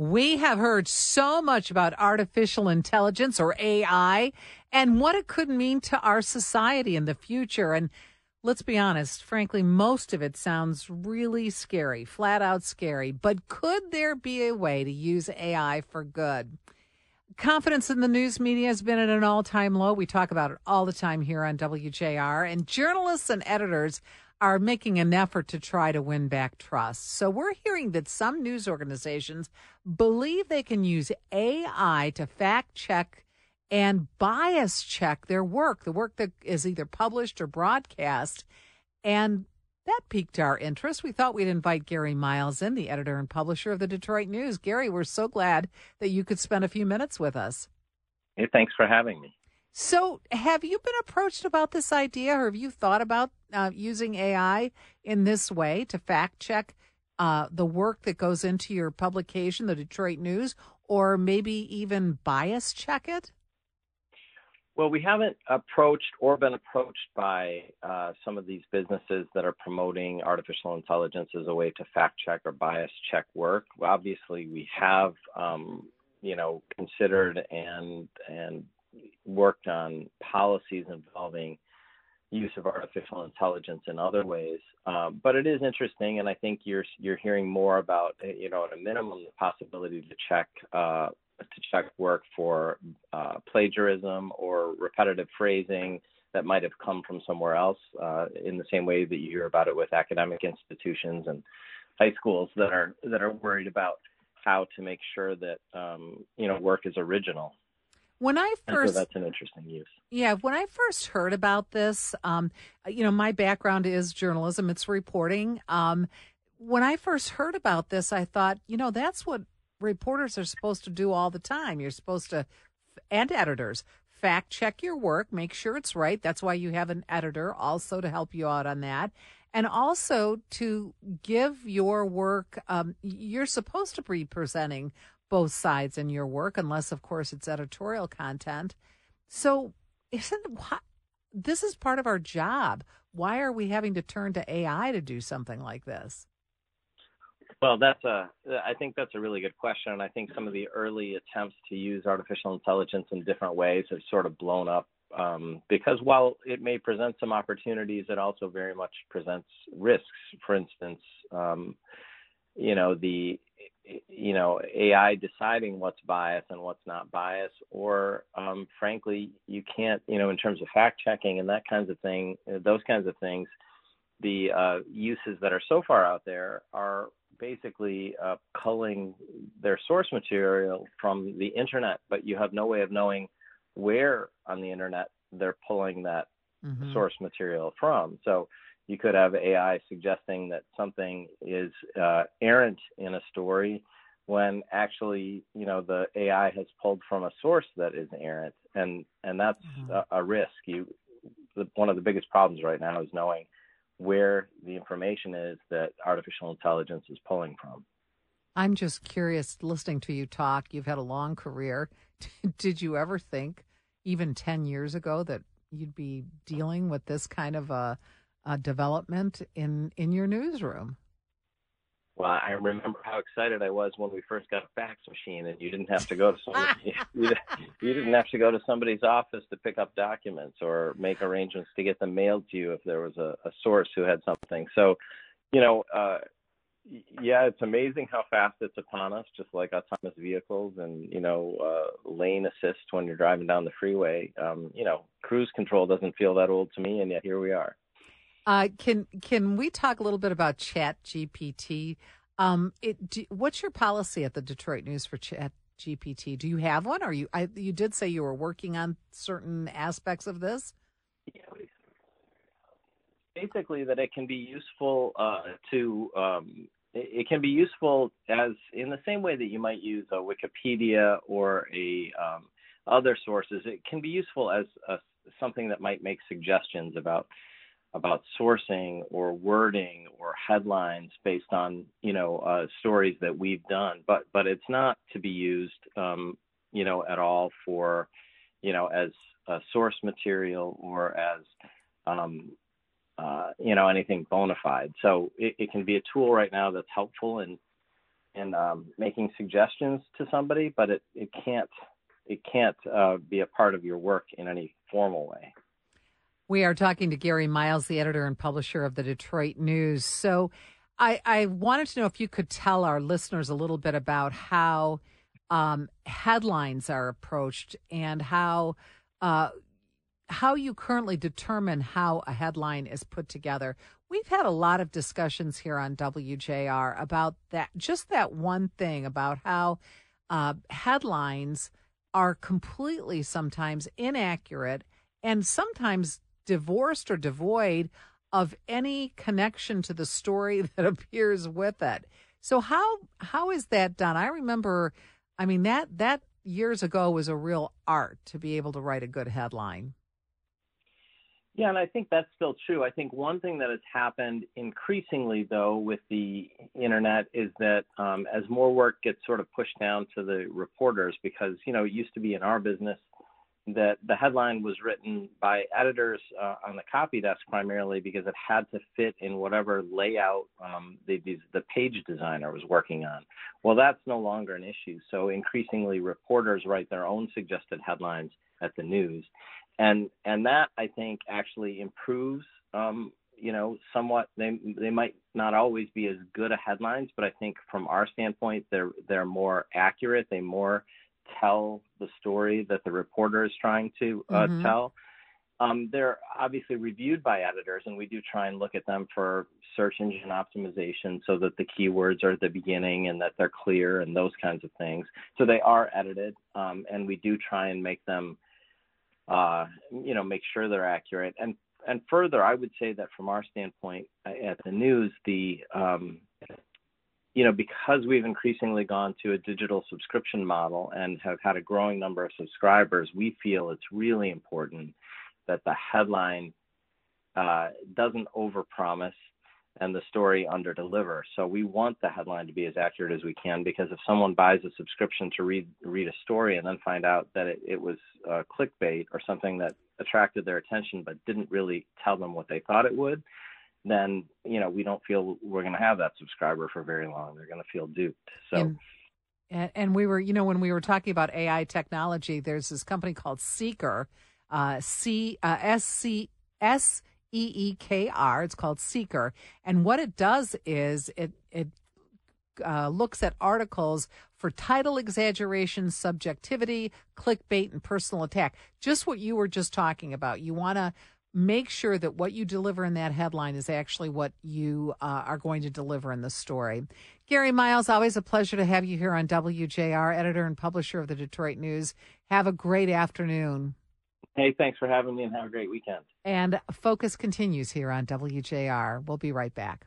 We have heard so much about artificial intelligence or AI and what it could mean to our society in the future. And let's be honest, frankly, most of it sounds really scary, flat out scary. But could there be a way to use AI for good? Confidence in the news media has been at an all time low. We talk about it all the time here on WJR. And journalists and editors are making an effort to try to win back trust. So we're hearing that some news organizations believe they can use AI to fact check and bias check their work, the work that is either published or broadcast. And that piqued our interest. We thought we'd invite Gary Miles in, the editor and publisher of the Detroit News. Gary, we're so glad that you could spend a few minutes with us. Hey, thanks for having me. So, have you been approached about this idea, or have you thought about uh, using AI in this way to fact check uh, the work that goes into your publication, the Detroit News, or maybe even bias check it? Well, we haven't approached or been approached by uh, some of these businesses that are promoting artificial intelligence as a way to fact check or bias check work. Obviously, we have, um, you know, considered and and worked on policies involving use of artificial intelligence in other ways. Um, but it is interesting, and I think you're you're hearing more about, you know, at a minimum, the possibility to check uh, to check work for uh, plagiarism or repetitive phrasing that might have come from somewhere else. Uh, in the same way that you hear about it with academic institutions and high schools that are that are worried about how to make sure that um, you know work is original when I first, so that's an interesting use. Yeah, when I first heard about this, um, you know, my background is journalism; it's reporting. Um, when I first heard about this, I thought, you know, that's what reporters are supposed to do all the time. You're supposed to, and editors, fact check your work, make sure it's right. That's why you have an editor also to help you out on that. And also to give your work, um, you're supposed to be presenting both sides in your work, unless, of course, it's editorial content. So, isn't this is part of our job? Why are we having to turn to AI to do something like this? Well, that's a. I think that's a really good question, and I think some of the early attempts to use artificial intelligence in different ways have sort of blown up um, because while it may present some opportunities, it also very much presents risks. For instance, um, you know the you know AI deciding what's bias and what's not bias, or um, frankly, you can't you know in terms of fact checking and that kinds of thing, those kinds of things. The uh, uses that are so far out there are basically uh, culling their source material from the internet, but you have no way of knowing where on the internet they're pulling that mm-hmm. source material from. So you could have AI suggesting that something is uh, errant in a story when actually, you know, the AI has pulled from a source that is errant, and and that's mm-hmm. a, a, risk. You, the, one of the biggest problems right now is knowing where the information is that artificial intelligence is pulling from. I'm just curious, listening to you talk. You've had a long career. Did you ever think, even ten years ago, that you'd be dealing with this kind of a uh, development in in your newsroom. Well, I remember how excited I was when we first got a fax machine, and you didn't have to go to somebody, you, you didn't have to go to somebody's office to pick up documents or make arrangements to get them mailed to you if there was a, a source who had something. So, you know, uh, yeah, it's amazing how fast it's upon us, just like autonomous vehicles and you know uh, lane assist when you're driving down the freeway. Um, you know, cruise control doesn't feel that old to me, and yet here we are. Uh, can can we talk a little bit about Chat GPT? Um, it, do, what's your policy at the Detroit News for Chat GPT? Do you have one? Or you I, you did say you were working on certain aspects of this. Basically that it can be useful uh, to um, it can be useful as in the same way that you might use a Wikipedia or a um, other sources. It can be useful as a, something that might make suggestions about about sourcing or wording or headlines based on you know uh, stories that we've done but but it's not to be used um, you know at all for you know as a source material or as um, uh, you know anything bona fide so it, it, can be a tool right now that's helpful in in um, making suggestions to somebody, but it, it can't it can't uh, be a part of your work in any formal way. We are talking to Gary Miles, the editor and publisher of the Detroit News. So, I, I wanted to know if you could tell our listeners a little bit about how um, headlines are approached and how uh, how you currently determine how a headline is put together. We've had a lot of discussions here on WJR about that, just that one thing about how uh, headlines are completely sometimes inaccurate and sometimes divorced or devoid of any connection to the story that appears with it. So how how is that done? I remember I mean that that years ago was a real art to be able to write a good headline. Yeah, and I think that's still true. I think one thing that has happened increasingly, though, with the internet is that um, as more work gets sort of pushed down to the reporters, because you know it used to be in our business that the headline was written by editors uh, on the copy desk primarily because it had to fit in whatever layout um, the, the page designer was working on. Well, that's no longer an issue. So increasingly, reporters write their own suggested headlines at the news and and that I think actually improves. Um, you know, somewhat. They they might not always be as good at headlines, but I think from our standpoint, they're they're more accurate. They more tell the story that the reporter is trying to uh, mm-hmm. tell. Um, they're obviously reviewed by editors, and we do try and look at them for search engine optimization so that the keywords are at the beginning and that they're clear and those kinds of things. So they are edited, um, and we do try and make them uh, you know, make sure they're accurate. And and further, I would say that from our standpoint uh, at the news, the um, you know, because we've increasingly gone to a digital subscription model and have had a growing number of subscribers, we feel it's really important that the headline uh, doesn't overpromise and the story under deliver. So we want the headline to be as accurate as we can because if someone buys a subscription to read read a story and then find out that it, it was uh, clickbait or something that attracted their attention but didn't really tell them what they thought it would, then you know we don't feel we're going to have that subscriber for very long. They're going to feel duped. So. And, and, we were, you know, when we were talking about AI technology, there's this company called Seekr, uh, C uh, S C S E E K R. It's called Seekr, and what it does is it it uh, looks at articles for title exaggeration, subjectivity, clickbait, and personal attack. Just what you were just talking about. You want to make sure that what you deliver in that headline is actually what you uh, are going to deliver in the story. Gary Miles, always a pleasure to have you here on WJR, editor and publisher of the Detroit News. Have a great afternoon. Hey, thanks for having me and have a great weekend. And Focus continues here on WJR. We'll be right back.